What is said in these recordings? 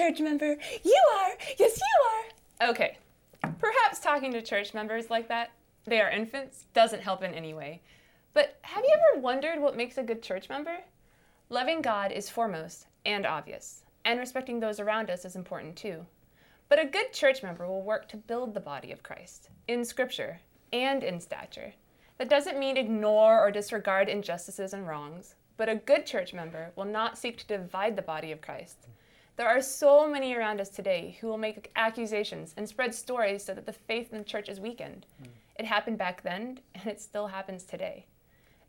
church member. You are. Yes, you are. Okay, perhaps talking to church members like that, they are infants, doesn't help in any way. But have you ever wondered what makes a good church member? Loving God is foremost and obvious, and respecting those around us is important too. But a good church member will work to build the body of Christ in Scripture and in stature. That doesn't mean ignore or disregard injustices and wrongs, but a good church member will not seek to divide the body of Christ. There are so many around us today who will make accusations and spread stories so that the faith in the church is weakened. Mm. It happened back then, and it still happens today.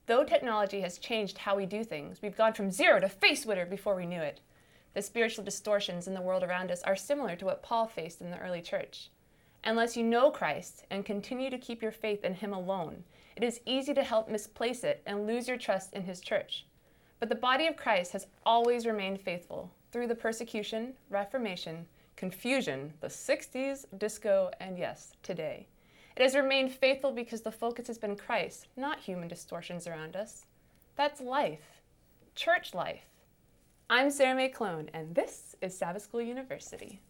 Though technology has changed how we do things, we've gone from zero to face Twitter before we knew it. The spiritual distortions in the world around us are similar to what Paul faced in the early church. Unless you know Christ and continue to keep your faith in Him alone, it is easy to help misplace it and lose your trust in His church. But the body of Christ has always remained faithful through the persecution, reformation, confusion, the 60s, disco, and yes, today. It has remained faithful because the focus has been Christ, not human distortions around us. That's life, church life. I'm Sarah Mae Clone, and this is Sabbath School University.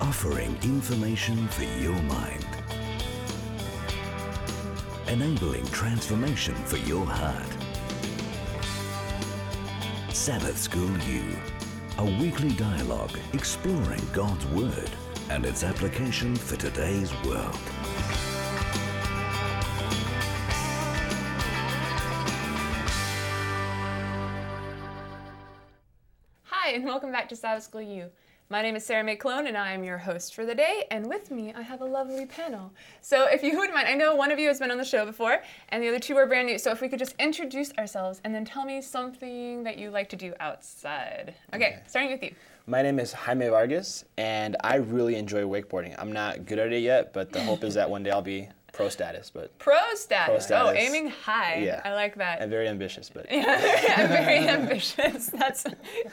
Offering information for your mind. Enabling transformation for your heart. Sabbath School U a weekly dialogue exploring God's Word and its application for today's world. Hi, and welcome back to Sabbath School U. My name is Sarah Mae Clone, and I am your host for the day. And with me, I have a lovely panel. So, if you wouldn't mind, I know one of you has been on the show before, and the other two are brand new. So, if we could just introduce ourselves and then tell me something that you like to do outside. Okay, okay. starting with you. My name is Jaime Vargas, and I really enjoy wakeboarding. I'm not good at it yet, but the hope is that one day I'll be pro status, but pro status. Pro status. Oh, aiming high. Yeah, I like that. And very ambitious, but yeah, very ambitious. That's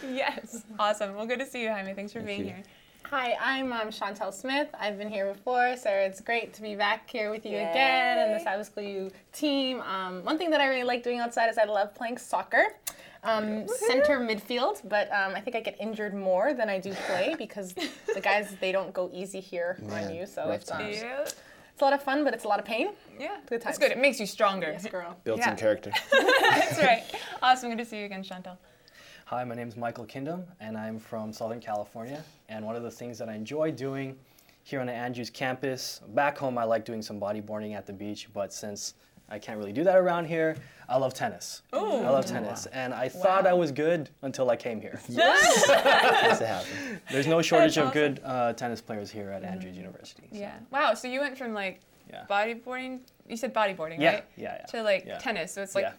yes, awesome. Well, good to see you, Jaime. Thanks for Thank being you. here. Hi, I'm um, Chantel Smith. I've been here before, so it's great to be back here with you Yay. again and the Sabbath School U team. Um, one thing that I really like doing outside is I love playing soccer. Um, center midfield, but um, I think I get injured more than I do play because the guys they don't go easy here Man, on you. So it's um, yeah. It's a lot of fun, but it's a lot of pain. Yeah, good times. It's good. It makes you stronger. Yes, girl. Builds yeah. some character. That's right. Awesome. Good to see you again, Chantel. Hi, my name is Michael Kindom, and I'm from Southern California. And one of the things that I enjoy doing here on the Andrews campus, back home, I like doing some bodyboarding at the beach, but since I can't really do that around here. I love tennis. Ooh. I love tennis. And I wow. thought I was good until I came here. Yes. yes it There's no shortage awesome. of good uh, tennis players here at Andrews mm-hmm. University. So. Yeah. Wow. So you went from like yeah. bodyboarding, you said bodyboarding, yeah. right? Yeah, yeah. To like yeah. tennis. So it's like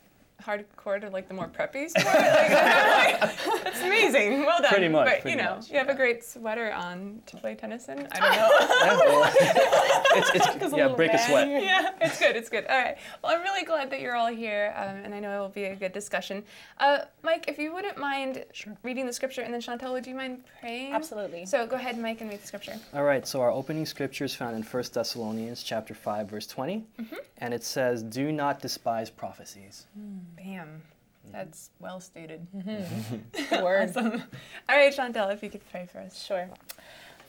hardcore to like the more preppy sport. like, that's amazing. Well done. Pretty much. But pretty you know, much, you have a great sweater on to play tennis in. I don't know. it's, it's, yeah, break a sweat. Yeah, it's good. It's good. All right. Well, I'm really glad that you're all here, um, and I know it will be a good discussion. Uh, Mike, if you wouldn't mind sure. reading the scripture, and then Chantal, would you mind praying? Absolutely. So go ahead, Mike, and read the scripture. All right. So our opening scripture is found in 1 Thessalonians chapter 5, verse 20, mm-hmm. And it says, "Do not despise prophecies." Bam. That's well stated. Mm-hmm. Word. awesome. All right, Chantel, if you could pray for us. Sure.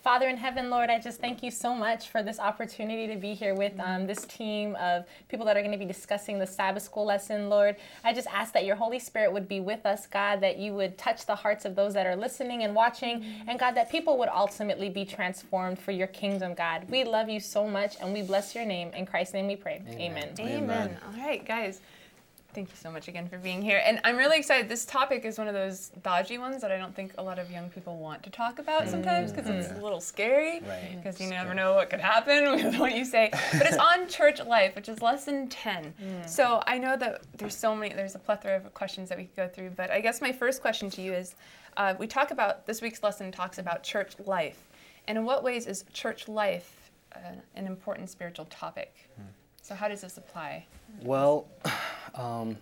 Father in heaven, Lord, I just thank you so much for this opportunity to be here with um, this team of people that are going to be discussing the Sabbath school lesson, Lord. I just ask that your Holy Spirit would be with us, God, that you would touch the hearts of those that are listening and watching, and God, that people would ultimately be transformed for your kingdom, God. We love you so much, and we bless your name. In Christ's name we pray. Amen. Amen. Amen. Amen. All right, guys. Thank you so much again for being here. And I'm really excited. This topic is one of those dodgy ones that I don't think a lot of young people want to talk about mm-hmm. sometimes because it's a little scary because right. you never know what could happen with what you say. But it's on church life, which is lesson 10. Mm. So I know that there's so many, there's a plethora of questions that we could go through. But I guess my first question to you is uh, we talk about, this week's lesson talks about church life. And in what ways is church life uh, an important spiritual topic? Mm. So how does this apply? Well, um,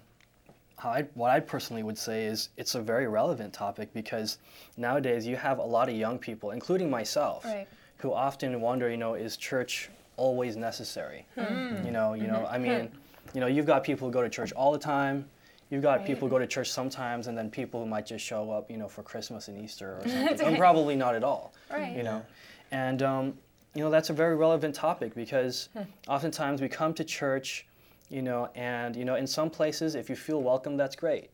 I, what I personally would say is it's a very relevant topic because nowadays you have a lot of young people, including myself, right. who often wonder, you know, is church always necessary? Mm. You know, you know, I mean, you know, you've got people who go to church all the time. you've got people who go to church sometimes, and then people who might just show up, you know, for Christmas and Easter or something, and probably not at all. Right. You know, and um, you know that's a very relevant topic because Hmm. oftentimes we come to church, you know, and you know, in some places, if you feel welcome, that's great.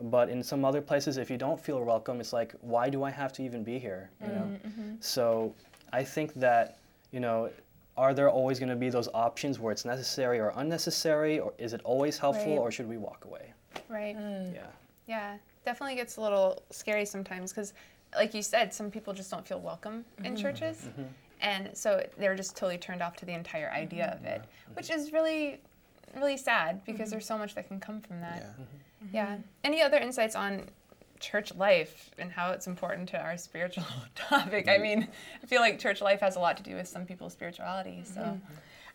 But in some other places, if you don't feel welcome, it's like, why do I have to even be here? You know. Mm-hmm, mm-hmm. So I think that you know, are there always going to be those options where it's necessary or unnecessary, or is it always helpful, Right. or should we walk away? Right. Mm. Yeah. Yeah, definitely gets a little scary sometimes because, like you said, some people just don't feel welcome in mm-hmm. churches. Mm-hmm. And so they're just totally turned off to the entire idea of it, which is really, really sad because mm-hmm. there's so much that can come from that. Yeah. Mm-hmm. Yeah. Mm-hmm. Any other insights on church life and how it's important to our spiritual topic? I mean, I feel like church life has a lot to do with some people's spirituality. So,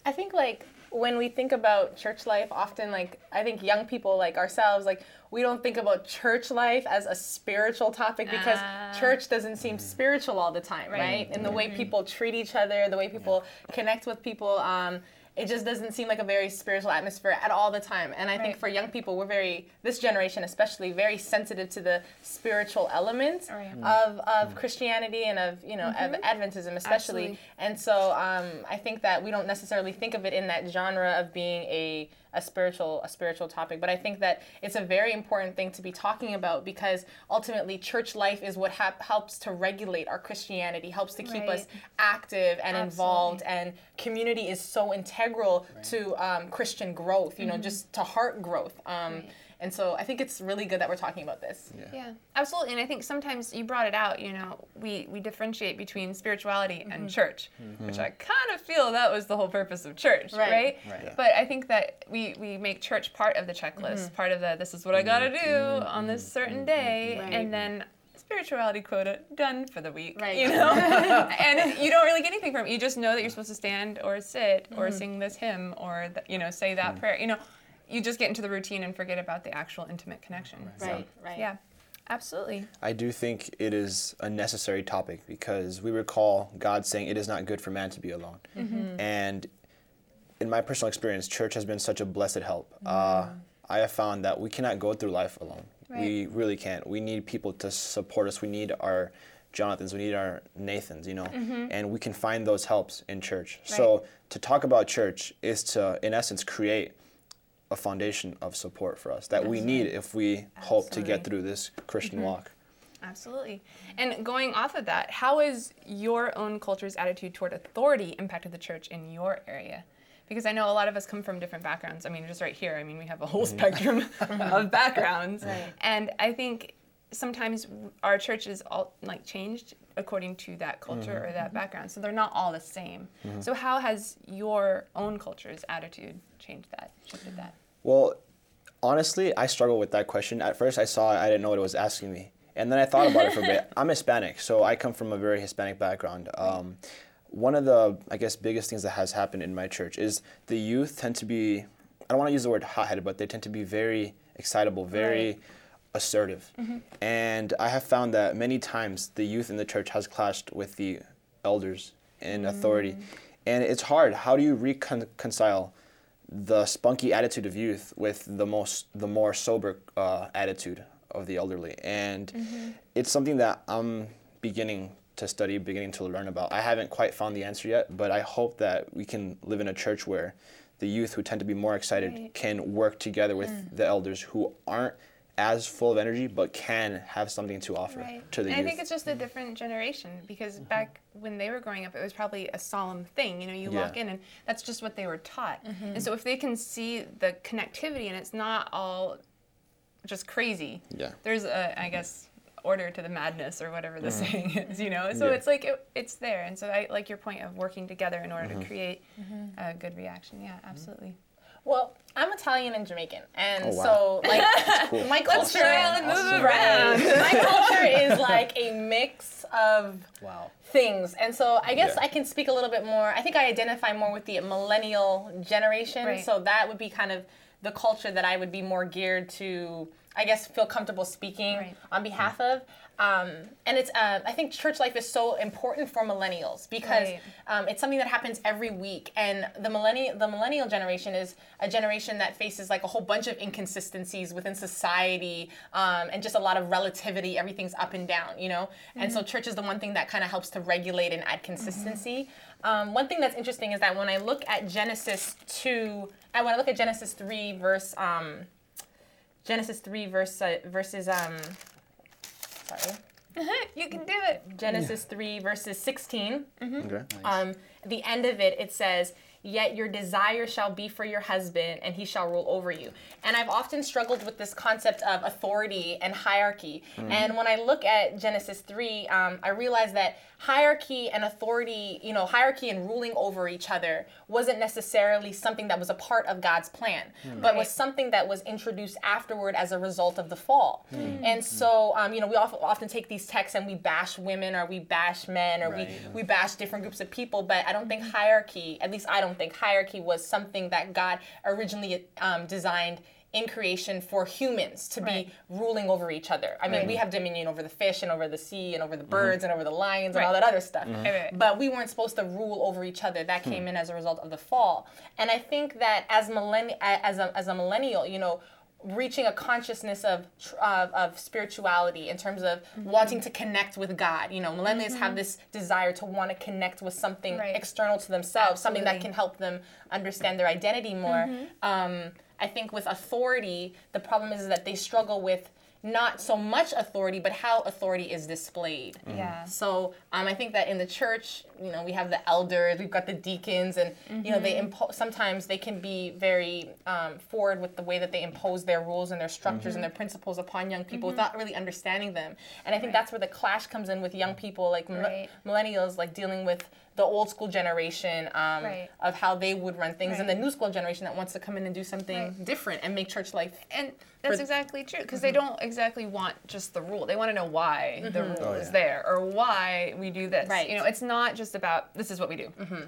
I think like when we think about church life, often like I think young people like ourselves, like we don't think about church life as a spiritual topic because Ah. church doesn't seem spiritual all the time, right? Right. And the way people treat each other, the way people connect with people, um, it just doesn't seem like a very spiritual atmosphere at all the time. And I think for young people, we're very this generation especially very sensitive to the spiritual elements Right. Mm. of, of mm. Christianity and of you know of mm-hmm. Adventism especially. Absolutely. And so um, I think that we don't necessarily think of it in that genre of being a, a spiritual a spiritual topic, but I think that it's a very important thing to be talking about because ultimately church life is what hap- helps to regulate our Christianity, helps to keep us active and involved, and community is so integral to um, Christian growth. You know, mm-hmm. just to heart growth. Um, And so I think it's really good that we're talking about this. Yeah, absolutely. And I think sometimes you brought it out, you know, we, we differentiate between spirituality and mm-hmm. church, mm-hmm. which I kind of feel that was the whole purpose of church, Right. right? Right. Yeah. But I think that we, we make church part of the checklist, part of the this is what I got to do on this certain day, Right. and then spirituality quota done for the week, Right. you know? and you don't really get anything from it. You just know that you're supposed to stand or sit or mm-hmm. sing this hymn or, th- you know, say that mm. prayer. You know, you just get into the routine and forget about the actual intimate connection. So, Right, right. yeah, absolutely. I do think it is a necessary topic because we recall God saying it is not good for man to be alone. Mm-hmm. And in my personal experience, church has been such a blessed help. Mm. Uh, I have found that we cannot go through life alone. We really can't. We need people to support us. We need our Jonathans, we need our Nathans, you know, mm-hmm. and we can find those helps in church. So to talk about church is to, in essence, create a foundation of support for us that we need if we hope to get through this Christian mm-hmm. walk. Absolutely. And going off of that, how has your own culture's attitude toward authority impacted the church in your area? Because I know a lot of us come from different backgrounds. I mean, just right here, I mean, we have a whole spectrum of backgrounds. And I think sometimes w- our churches all like changed according to that culture or that background. So they're not all the same. So how has your own culture's attitude changed that, shifted that? Well, honestly, I struggle with that question. At first, I saw it, I didn't know what it was asking me. And then I thought about it for a bit. I'm Hispanic, so I come from a very Hispanic background. Um, one of the, I guess, biggest things that has happened in my church is the youth tend to be, I don't want to use the word hot headed, but they tend to be very excitable, very assertive. Mm-hmm. And I have found that many times the youth in the church has clashed with the elders in authority. Mm. And it's hard. How do you reconcile the spunky attitude of youth with the most the more sober uh, attitude of the elderly and mm-hmm. it's something that i'm beginning to study beginning to learn about i haven't quite found the answer yet but i hope that we can live in a church where the youth who tend to be more excited Right. can work together with mm. the elders who aren't as full of energy but can have something to offer to the and youth I think it's just a different generation because mm-hmm. back when they were growing up, it was probably a solemn thing. You know, you Yeah. walk in and that's just what they were taught. Mm-hmm. And so if they can see the connectivity and it's not all just crazy, Yeah. there's a, I guess, order to the madness or whatever the mm. saying is, you know? So Yeah. it's like, it, it's there. And so I like your point of working together in order to mm-hmm. create mm-hmm. a good reaction. Yeah, absolutely. Well, I'm Italian and Jamaican, and Oh, wow. so like my culture, try move around. my culture is like a mix of Wow. things. And so I guess Yeah. I can speak a little bit more. I think I identify more with the millennial generation. Right. So that would be kind of the culture that I would be more geared to I guess, feel comfortable speaking Right. on behalf of. Um, and it's, uh, I think church life is so important for millennials because Right. um, it's something that happens every week. And the millennial, the millennial generation is a generation that faces like a whole bunch of inconsistencies within society um, and just a lot of relativity. Everything's up and down, you know. And so church is the one thing that kind of helps to regulate and add consistency. Um, one thing that's interesting is that when I look at Genesis two, and when I look at Genesis three verse. Um, Genesis 3 verse, uh, verses um sorry. you can do it. Genesis 3 verses 16. Okay. Um the end of it it says Yet your desire shall be for your husband, and he shall rule over you. And I've often struggled with this concept of authority and hierarchy. And when I look at Genesis 3, um, I realize that hierarchy and authority, you know, hierarchy and ruling over each other wasn't necessarily something that was a part of God's plan, but was something that was introduced afterward as a result of the fall. And so, um, you know, we often, often take these texts and we bash women or we bash men or Right. we, we bash different groups of people, but I don't think hierarchy, at least I don't think hierarchy was something that God originally um, designed in creation for humans to Right. be ruling over each other. I mean, we have dominion over the fish and over the sea and over the mm-hmm. birds and over the lions and all that other stuff. Mm-hmm. Right, right. But we weren't supposed to rule over each other. That hmm. came in as a result of the fall. And I think that as millenn- as a, as a millennial, you know, reaching a consciousness of of, of spirituality in terms of Mm-hmm. wanting to connect with God. You know, millennials have this desire to want to connect with something Right. external to themselves, something that can help them understand their identity more. Mm-hmm. Um, I think with authority, the problem is that they struggle with not so much authority, but how authority is displayed. Yeah. So um, I think that in the church, you know, we have the elders, we've got the deacons, and you know, they Mm-hmm. impo- sometimes they can be very um, forward with the way that they impose their rules and their structures and their principles upon young people without really understanding them. And I think that's where the clash comes in with young people, like mil- Right. millennials, like dealing with the old school generation um, Right. of how they would run things, and the new school generation that wants to come in and do something Right. different and make church life. And that's For- exactly true because they mm-hmm. don't exactly want just the rule. They want to know why the mm-hmm. rule Oh, is there or why we do this. Right. You know, it's not just about this is what we do. Mm-hmm.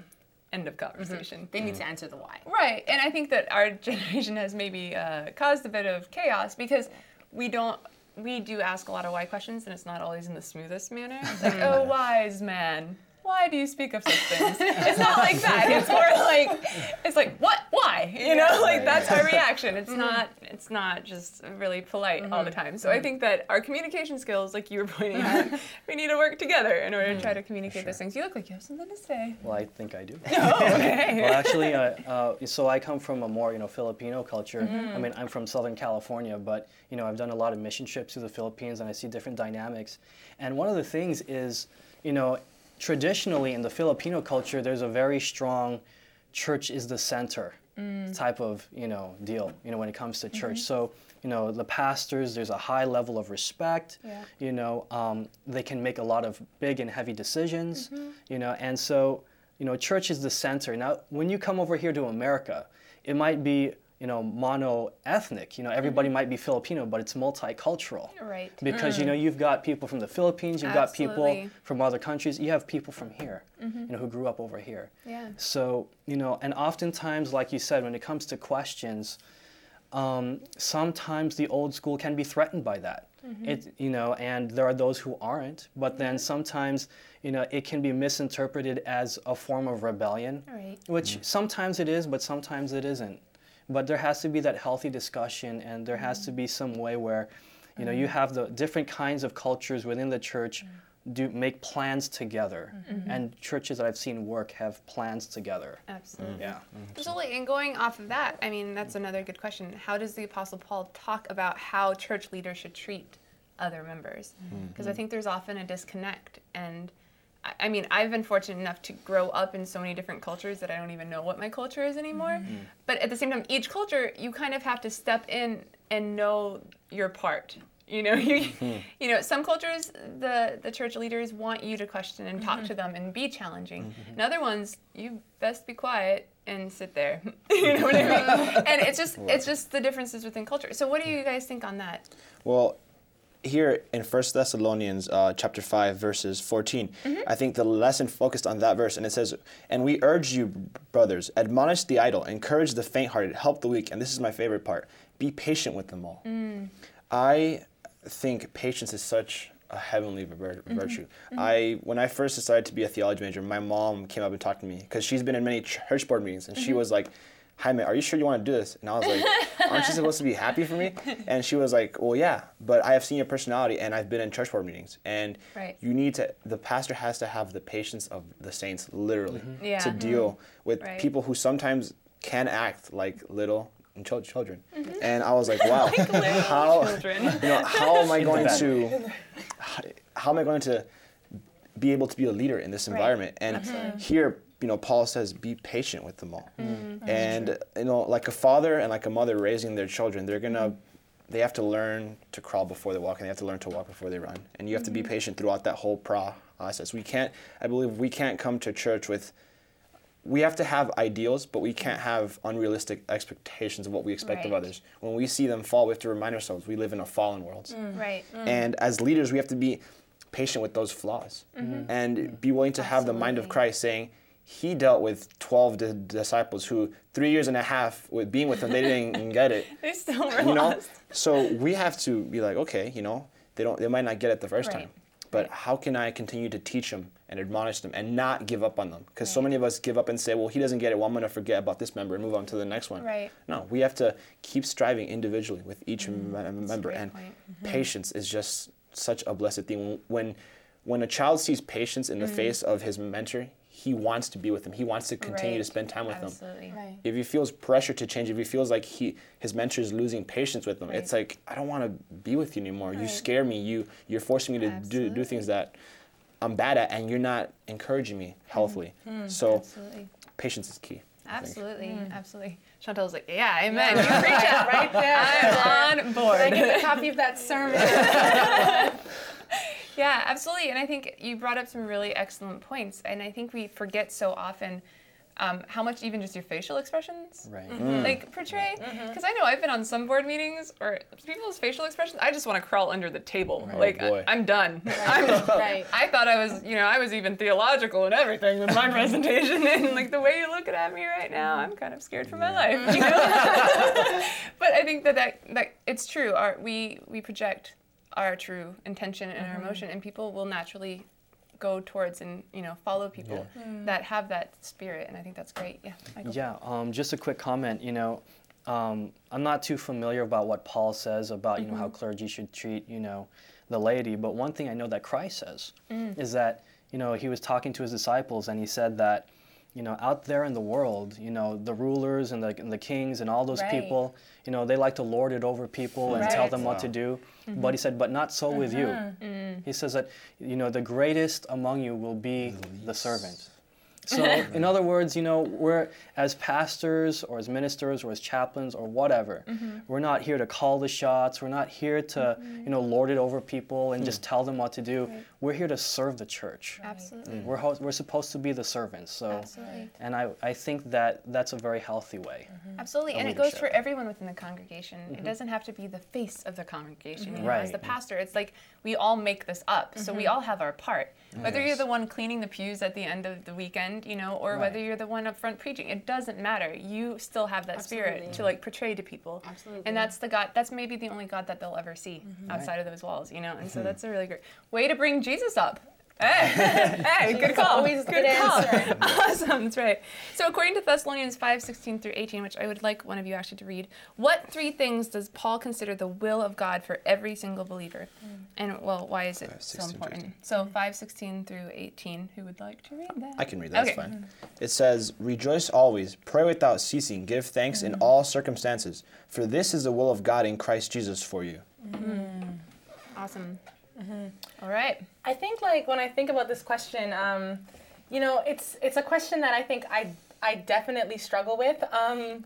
End of conversation. They need to answer the why. Right, and I think that our generation has maybe uh, caused a bit of chaos because we don't. We do ask a lot of why questions, and it's not always in the smoothest manner. Like, oh, wise man, why do you speak of such things? It's not like that. It's more like, it's like, what? Why? You know, like that's our reaction. It's mm-hmm. not. It's not just really polite all the mm-hmm. time. So I mm-hmm. think that our communication skills, like you were pointing out, we need to work together in order to try to communicate those things. You look like you have something to say. Well, I think I do. Oh, okay. well, actually, uh, uh, so I come from a more you know Filipino culture. I mean, I'm from Southern California, but you know I've done a lot of mission trips to the Philippines, and I see different dynamics. And one of the things is, you know, traditionally in the Filipino culture, there's a very strong church is the center mm. type of you know deal. You know when it comes to mm-hmm. church, so. You know the pastors. There's a high level of respect. Yeah. You know um, they can make a lot of big and heavy decisions. Mm-hmm. You know, and so you know, church is the center. Now, when you come over here to America, it might be, you know, mono-ethnic. You know, everybody mm-hmm. might be Filipino, but it's multicultural. Right. Because you mm. know, you've got people from the Philippines, you've got people from other countries, you have people from here, mm-hmm. you know, who grew up over here. Yeah. So, you know, and oftentimes, like you said, when it comes to questions, um, sometimes the old school can be threatened by that. Mm-hmm. It, you know, and there are those who aren't. But then sometimes, you know, it can be misinterpreted as a form of rebellion, Right. which mm. sometimes it is, but sometimes it isn't. But there has to be that healthy discussion, and there has to be some way where, you know, you mm-hmm. have the different kinds of cultures within the church mm-hmm. do make plans together, mm-hmm. and churches that I've seen work have plans together. Absolutely. Yeah. Absolutely. And going off of that, I mean, that's another good question. How does the Apostle Paul talk about how church leaders should treat other members? Because I think there's often a disconnect. And I- I mean, I've been fortunate enough to grow up in so many different cultures that I don't even know what my culture is anymore. Mm-hmm. But at the same time, each culture, you kind of have to step in and know your part. You know, you, mm-hmm. you know, some cultures, the the church leaders want you to question and talk mm-hmm. to them and be challenging. And other ones, you best be quiet and sit there. you know what I mean? and it's just it's just the differences within culture. So what do you guys think on that? Well, here in 1 Thessalonians uh, chapter 5 verses 14, mm-hmm. I think the lesson focused on that verse and it says, "And we urge you brothers, admonish the idle, encourage the faint-hearted, help the weak." And this is my favorite part. Be patient with them all. Mm. I think patience is such a heavenly vir- mm-hmm. virtue. Mm-hmm. I when I first decided to be a theology major, my mom came up and talked to me because she's been in many church board meetings, and she was like, "Jaime, are you sure you want to do this?" And I was like, "Aren't you supposed to be happy for me?" And she was like, "Well, yeah, but I have seen your personality, and I've been in church board meetings, and Right. you need to. The pastor has to have the patience of the saints, literally, mm-hmm. Yeah. to mm-hmm. deal with Right. people who sometimes can act like little." and chil- Children, mm-hmm. and I was like, "Wow, how Children. you know, how am I going to how am I going to be able to be a leader in this environment? And here, you know, Paul says, be patient with them all. Mm-hmm. And you know, like a father and like a mother raising their children, they're gonna they have to learn to crawl before they walk and they have to learn to walk before they run. And you have to be patient throughout that whole process. We can't I believe we can't come to church with we have to have ideals, but we can't have unrealistic expectations of what we expect of others. When we see them fall, we have to remind ourselves we live in a fallen world. Mm-hmm. Right. And as leaders, we have to be patient with those flaws and be willing to have the mind of Christ saying, He dealt with 12 di- disciples who, three years and a half with being with them, they didn't even get it. They still were You know? lost. So we have to be like, okay, you know, they don't, they might not get it the first Right. time, but how can I continue to teach them and admonish them and not give up on them? Because so many of us give up and say, well, he doesn't get it. Well, I'm going to forget about this member and move on to the next one. Right. No, we have to keep striving individually with each Mm-hmm. member, and point. patience is just such a blessed thing. When when a child sees patience in the Mm. face of his mentor, he wants to be with them. He wants to continue to spend time with them. Absolutely. Right. If he feels pressure to change, if he feels like he his mentor is losing patience with him, it's like I don't want to be with you anymore. You scare me. You you're forcing me to do, do things that I'm bad at, and you're not encouraging me mm-hmm. healthily. Mm-hmm. So Absolutely. patience is key. I think. Absolutely. Mm. Absolutely. Chantel's like, yeah, amen. You preach it. right there. I'm on board. I get a copy of that sermon. Yeah, absolutely. And I think you brought up some really excellent points. And I think we forget so often um, how much even just your facial expressions Right. like portray. Because I know I've been on some board meetings or people's facial expressions. I just want to crawl under the table. Like Oh, boy. I, am done. I'm, right. I thought I was, you know, I was even theological and everything with my presentation, and like the way you're looking at me right now, I'm kind of scared for my life. You know? but I think that, that that it's true. Our we we project our true intention and our emotion, and people will naturally go towards and you know follow people that have that spirit, and I think that's great. Yeah. Michael. Yeah, um, just a quick comment. You know, um, I'm not too familiar about what Paul says about you know how clergy should treat you know the laity, but one thing I know that Christ says is that you know he was talking to his disciples and he said that you know out there in the world, you know the rulers and the and the kings and all those Right. people, you know they like to lord it over people and tell Right. them what to do. Mm-hmm. But he said, but not so with you. Uh-huh. Mm. He says that you know the greatest among you will be the servant. So, in other words, you know, we're as pastors or as ministers or as chaplains or whatever, mm-hmm. we're not here to call the shots. We're not here to, mm-hmm. you know, lord it over people and just hmm. tell them what to do. We're here to serve the church. Absolutely. We're, ho- we're supposed to be the servants. So, Absolutely. and I, I think that that's a very healthy way. Mm-hmm. Absolutely, of and it goes for everyone within the congregation. It mm-hmm. doesn't have to be the face of the congregation. You know, as the pastor, it's like we all make this up, so we mm-hmm. all have our part. Whether you're the one cleaning the pews at the end of the weekend, you know, or whether you're the one up front preaching, it doesn't matter. You still have that spirit Absolutely. to like portray to people. Absolutely. And that's the God. That's maybe the only God that they'll ever see outside of those walls. You know, and so that's a really great way to bring Jesus up. Hey, hey, good call. always good good call. answer. Awesome, that's right. So according to Thessalonians 5, 16 through 18, which I would like one of you actually to read, what three things does Paul consider the will of God for every single believer? Hmm. And well, why is it 5, so 16 through important? 18. So 5, 16 through 18, who would like to read that? I can read that. Okay. It's fine. It says, "Rejoice always, pray without ceasing, give thanks in hmm. all circumstances, for this is the will of God in Christ Jesus for you." Hmm. Awesome. Mm-hmm. All right. I think like when I think about this question, um, you know, it's it's a question that I think I I definitely struggle with. Um,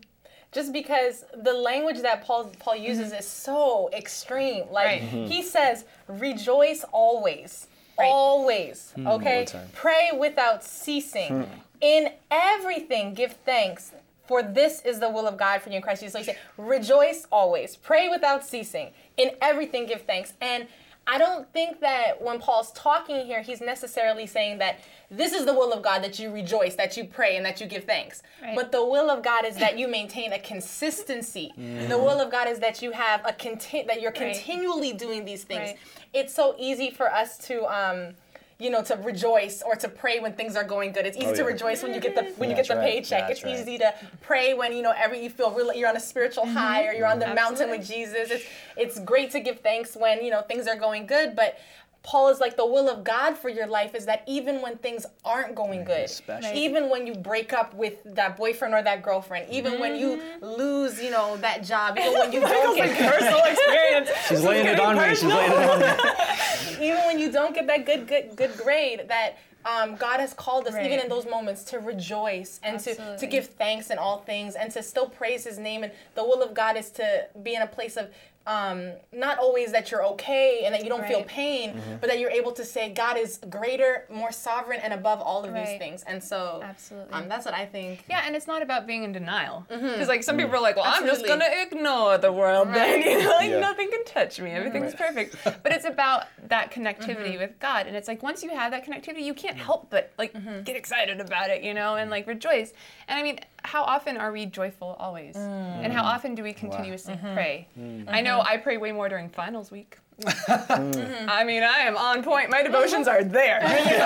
just because the language that Paul Paul mm-hmm. uses is so extreme. Like Right. Mm-hmm. he says, rejoice always. Right. Always. Mm, okay? all the time. Pray without ceasing. Hmm. In everything give thanks. For this is the will of God for you in Christ Jesus. So he said, rejoice always, pray without ceasing, in everything give thanks. And I don't think that when Paul's talking here, he's necessarily saying that this is the will of God that you rejoice, that you pray, and that you give thanks. Right. But the will of God is that you maintain a consistency. The will of God is that you have a conti- that you're Right. continually doing these things. Right. It's so easy for us to. Um, you know, to rejoice or to pray when things are going good. It's easy Oh, to rejoice when you get the when you get That's the right. paycheck. That's it's right. easy to pray when you know every you feel really you're on a spiritual mm-hmm. high or you're on the mountain with Jesus. It's it's great to give thanks when you know things are going good, but Paul is like the will of God for your life is that even when things aren't going good, especially. Right. even when you break up with that boyfriend or that girlfriend, even when you lose, you know, that job, even when you don't get Personal experience. She's laying it on me. She's laying it on me. even when you don't get that good good good grade that um, God has called us even in those moments to rejoice and to, to give thanks in all things and to still praise his name and the will of God is to be in a place of um, not always that you're okay and that you don't feel pain Mm-hmm. but that you're able to say God is greater more sovereign and above all of these things and so Absolutely. um, that's what I think Yeah, and it's not about being in denial. Because like some people are like, well, I'm just gonna ignore the world then. You know, like Yeah. nothing can touch me. Everything's perfect. But it's about that connectivity Mm-hmm. with God. And it's like once you have that connectivity, you can't help but like Mm-hmm. get excited about it, you know, and like rejoice. And I mean, how often are we joyful always? Mm. And how often do we continuously Mm-hmm. pray? I know I pray way more during finals week. I mean, I am on point. My devotions are there. You know,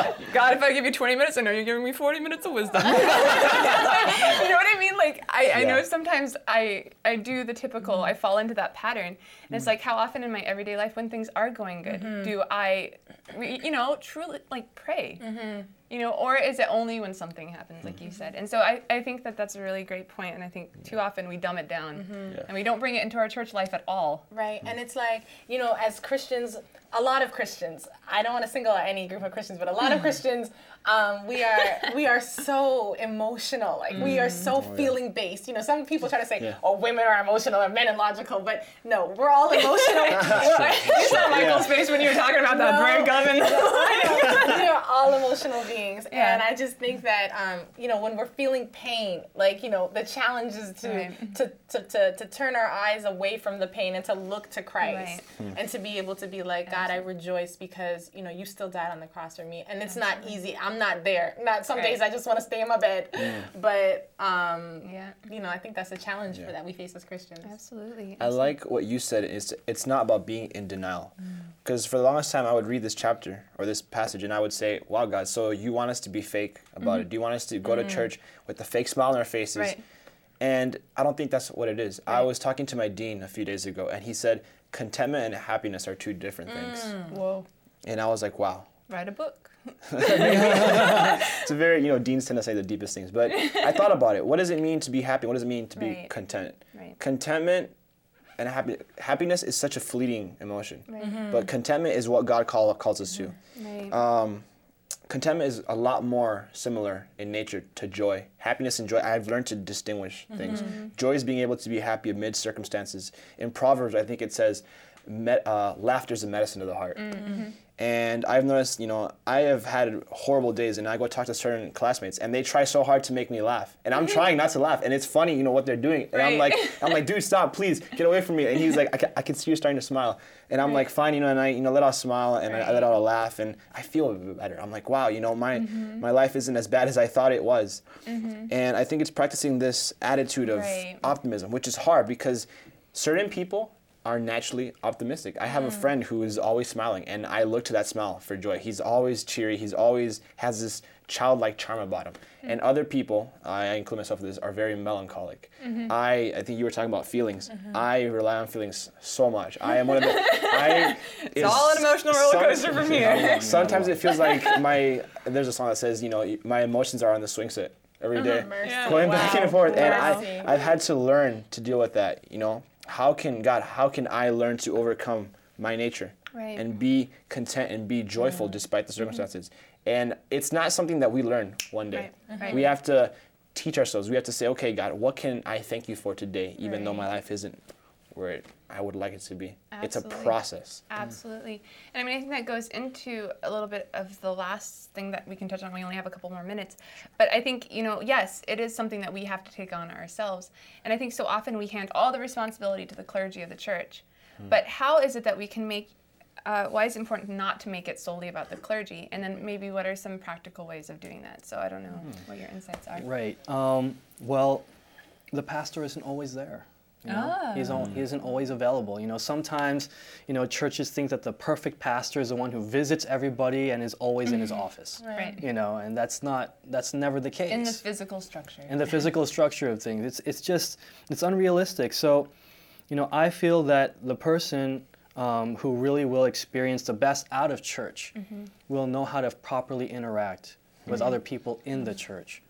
like, God, if I give you 20 minutes, I know you're giving me 40 minutes of wisdom. you know what I mean? Like, I, I know sometimes I, I do the typical, I fall into that pattern. And Mm. it's like, how often in my everyday life, when things are going good, do I, you know, truly like pray? You know, or is it only when something happens, like you mm-hmm. said? And so I, I think that that's a really great point, and I think too often we dumb it down mm-hmm. Yeah. and we don't bring it into our church life at all. Right. Mm. And it's like, you know, as Christians, a lot of Christians, I don't want to single out any group of Christians, but a lot of mm. Christians, um, we are we are so emotional. Like we are so feeling based. You know, some people try to say, Yeah. oh, women are emotional and men are logical, but no, we're all emotional. You saw Michael's face when you were talking about that No. breakup and we are all emotional beings, Yeah. and I just think that um, you know when we're feeling pain, like you know the challenge is to Right. to, to, to to turn our eyes away from the pain and to look to Christ, Right. and to be able to be like God, I rejoice because you know you still died on the cross for me, and it's not easy. I'm not there. Not some Right. days I just want to stay in my bed, but um, yeah, you know I think that's a challenge for that we face as Christians. absolutely. I like what you said. Is it's not about being in denial, mm. because for the longest time I would read this chapter or this passage and I would say, "Wow, God, so you want us to be fake about it? Mm-hmm. Do you want us to go to mm. church with the fake smile on our faces?" Right. And I don't think that's what it is. I was talking to my dean a few days ago, and he said contentment and happiness are two different things. Mm. Whoa, And I was like, "Wow." write a book. It's a very, you know, deans tend to say the deepest things. But I thought about it. What does it mean to be happy? What does it mean to be Right. content? Right. Contentment and happy, happiness is such a fleeting emotion. Right. Mm-hmm. But contentment is what God call, calls us to. Mm-hmm. Right. Um, contentment is a lot more similar in nature to joy. Happiness and joy, I've learned to distinguish mm-hmm. things. Joy is being able to be happy amid circumstances. In Proverbs, I think it says, me, uh, laughter is a medicine to the heart. And I've noticed, you know, I have had horrible days, and I go talk to certain classmates, and they try so hard to make me laugh, and I'm mm-hmm. trying not to laugh, and it's funny, you know, what they're doing, and I'm like, I'm like, dude, stop, please, get away from me, and he's like, I can, I can see you starting to smile, and I'm like, fine, you know, and I, you know, let out a smile, and I, I let out a laugh, and I feel a bit better. I'm like, wow, you know, my mm-hmm. my life isn't as bad as I thought it was, mm-hmm. and I think it's practicing this attitude of Right. optimism, which is hard because certain people are naturally optimistic. I have a hmm. friend who is always smiling, and I look to that smile for joy. He's always cheery. He's always has this childlike charm about him. Hmm. And other people, I include myself in this, are very melancholic. Mm-hmm. I, I think you were talking about feelings. Mm-hmm. I rely on feelings so much. I am one of the. I, it's all an emotional roller coaster from here. Sometimes it feels like my. There's a song that says, you know, my emotions are on the swing set every uh-huh, day, Mercy. going back and forth. And I, I've had to learn to deal with that. You know, how can God? How can I learn to overcome my nature Right. and be content and be joyful mm-hmm. despite the mm-hmm. circumstances? And it's not something that we learn one day. Right, right. We have to teach ourselves. We have to say, okay, God, what can I thank you for today, even though my life isn't where it, I would like it to be. It's a process. Absolutely. And I mean, I think that goes into a little bit of the last thing that we can touch on. We only have a couple more minutes. But I think, you know, yes, it is something that we have to take on ourselves. And I think so often we hand all the responsibility to the clergy of the church. But how is it that we can make uh, why is it important not to make it solely about the clergy? And then maybe what are some practical ways of doing that? So I don't know what your insights are. Right. Um, well, the pastor isn't always there. You know? Ah. He's al- he isn't always available. You know, sometimes, you know, churches think that the perfect pastor is the one who visits everybody and is always in his office. Right. You know, and that's not that's never the case. In the physical structure. in the physical structure of things. It's it's just it's unrealistic. So, you know, I feel that the person um, who really will experience the best out of church will know how to properly interact with other people in the church.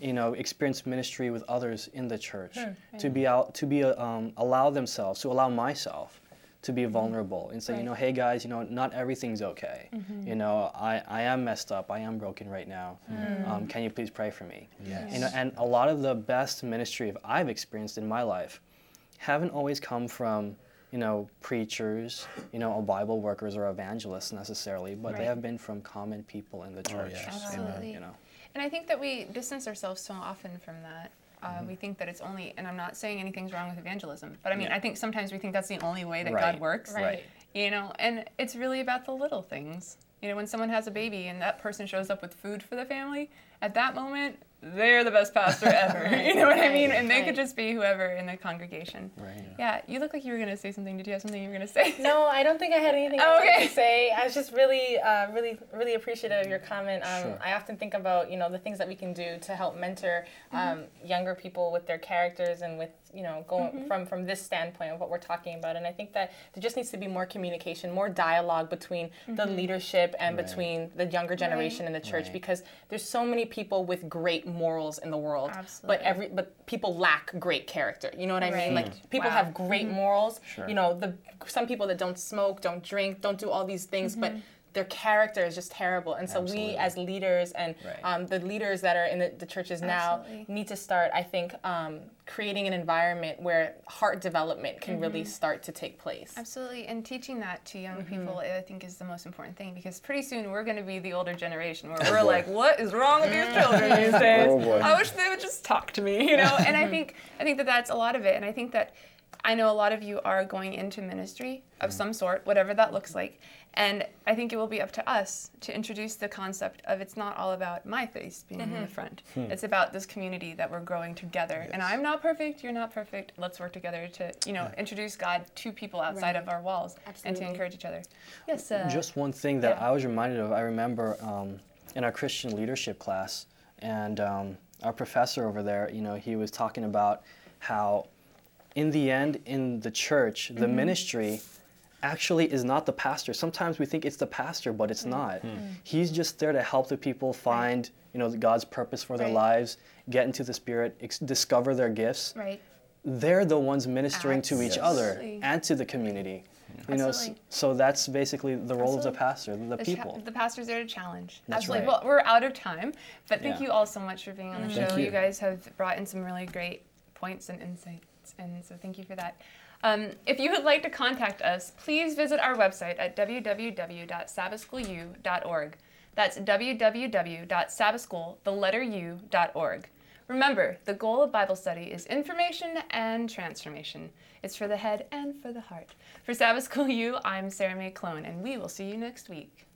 You know, experience ministry with others in the church. To be out to be uh, um, allow themselves to allow myself to be vulnerable and say, you know, hey guys, you know, not everything's okay. You know, I, I am messed up. I am broken right now. Um, can you please pray for me? Yes. You know, and a lot of the best ministry I've experienced in my life haven't always come from, you know, preachers, you know, or Bible workers or evangelists necessarily, but they have been from common people in the church. yes. Absolutely. You know. And I think that we distance ourselves so often from that. Uh, We think that it's only, and I'm not saying anything's wrong with evangelism, but I mean, Yeah. I think sometimes we think that's the only way that God Right. works. Right. You know, and it's really about the little things. You know, when someone has a baby and that person shows up with food for the family, at that moment, they're the best pastor ever. you know what I mean? And they could just be whoever in the congregation. Right. Yeah, you look like you were going to say something. Did you have something you were going to say? No, I don't think I had anything Oh, else okay. to say. I was just really, uh, really, really appreciative of your comment. Um, Sure. I often think about you know the things that we can do to help mentor um, younger people with their characters and with you know going mm-hmm. from from this standpoint of what we're talking about. And I think that there just needs to be more communication, more dialogue between the mm-hmm. leadership and Right. between the younger generation in the church Right. because there's so many people with great morals in the world, but every but people lack great character. You know what I mean? Right. Like hmm. people Wow. have great mm-hmm. morals. Sure. You know, the some people that don't smoke, don't drink, don't do all these things, but their character is just terrible. And so we as leaders and Right. um, the leaders that are in the, the churches now Absolutely. need to start, I think, um, creating an environment where heart development can really start to take place. Absolutely, and teaching that to young people, I think, is the most important thing because pretty soon we're going to be the older generation where we're like, "What is wrong with these children these days? Oh. I wish they would just talk to me," you know. And I think, I think that that's a lot of it, and I think that I know a lot of you are going into ministry of some sort, whatever that looks like. And I think it will be up to us to introduce the concept of it's not all about my face being in the front. It's about this community that we're growing together. And I'm not perfect, you're not perfect. Let's work together to, you know, introduce God to people outside of our walls and to encourage each other. Yes. Uh, Just one thing that yeah. I was reminded of, I remember um, in our Christian leadership class, and um, our professor over there, you know, he was talking about how, in the end, in the church, the Mm-hmm. ministry actually is not the pastor. Sometimes we think it's the pastor, but it's hmm. not. Hmm. He's just there to help the people find, you know, God's purpose for their Right. lives, get into the Spirit, ex- discover their gifts. right. They're the ones ministering to each other and to the community. You know, s- Absolutely. so that's basically the role of the pastor, the The cha- people. the pastor's there to challenge. That's Absolutely. right. Well, we're out of time, but thank Yeah. you all so much for being on the mm-hmm. show. You. you. guys have brought in some really great points and insights, and so thank you for that. Um, if you would like to contact us, please visit our website at www.sabbathschoolu.org. That's www.sabbathschool, the letter U.org. Remember, the goal of Bible study is information and transformation. It's for the head and for the heart. For Sabbath School U, I'm Sarah May Clone, and we will see you next week.